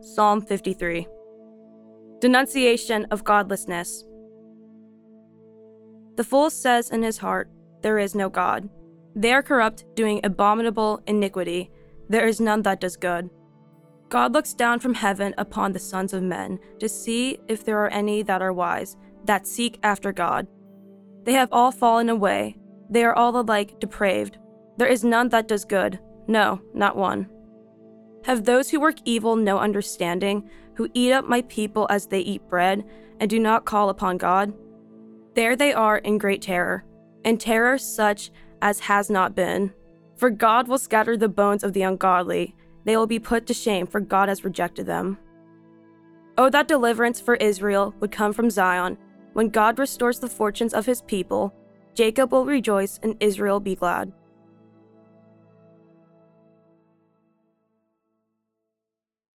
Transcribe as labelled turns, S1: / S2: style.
S1: Psalm 53. Denunciation of godlessness. The fool says in his heart, There is no God. They are corrupt, doing abominable iniquity. There is none that does good. God looks down from heaven upon the sons of men to see if there are any that are wise, that seek after God. They have all fallen away. They are all alike depraved. There is none that does good. No, not one. Have those who work evil no understanding, who eat up my people as they eat bread, and do not call upon God? There they are in great terror, and terror such as has not been. For God will scatter the bones of the ungodly, they will be put to shame, for God has rejected them. Oh, that deliverance for Israel would come from Zion. When God restores the fortunes of his people, Jacob will rejoice and Israel be glad.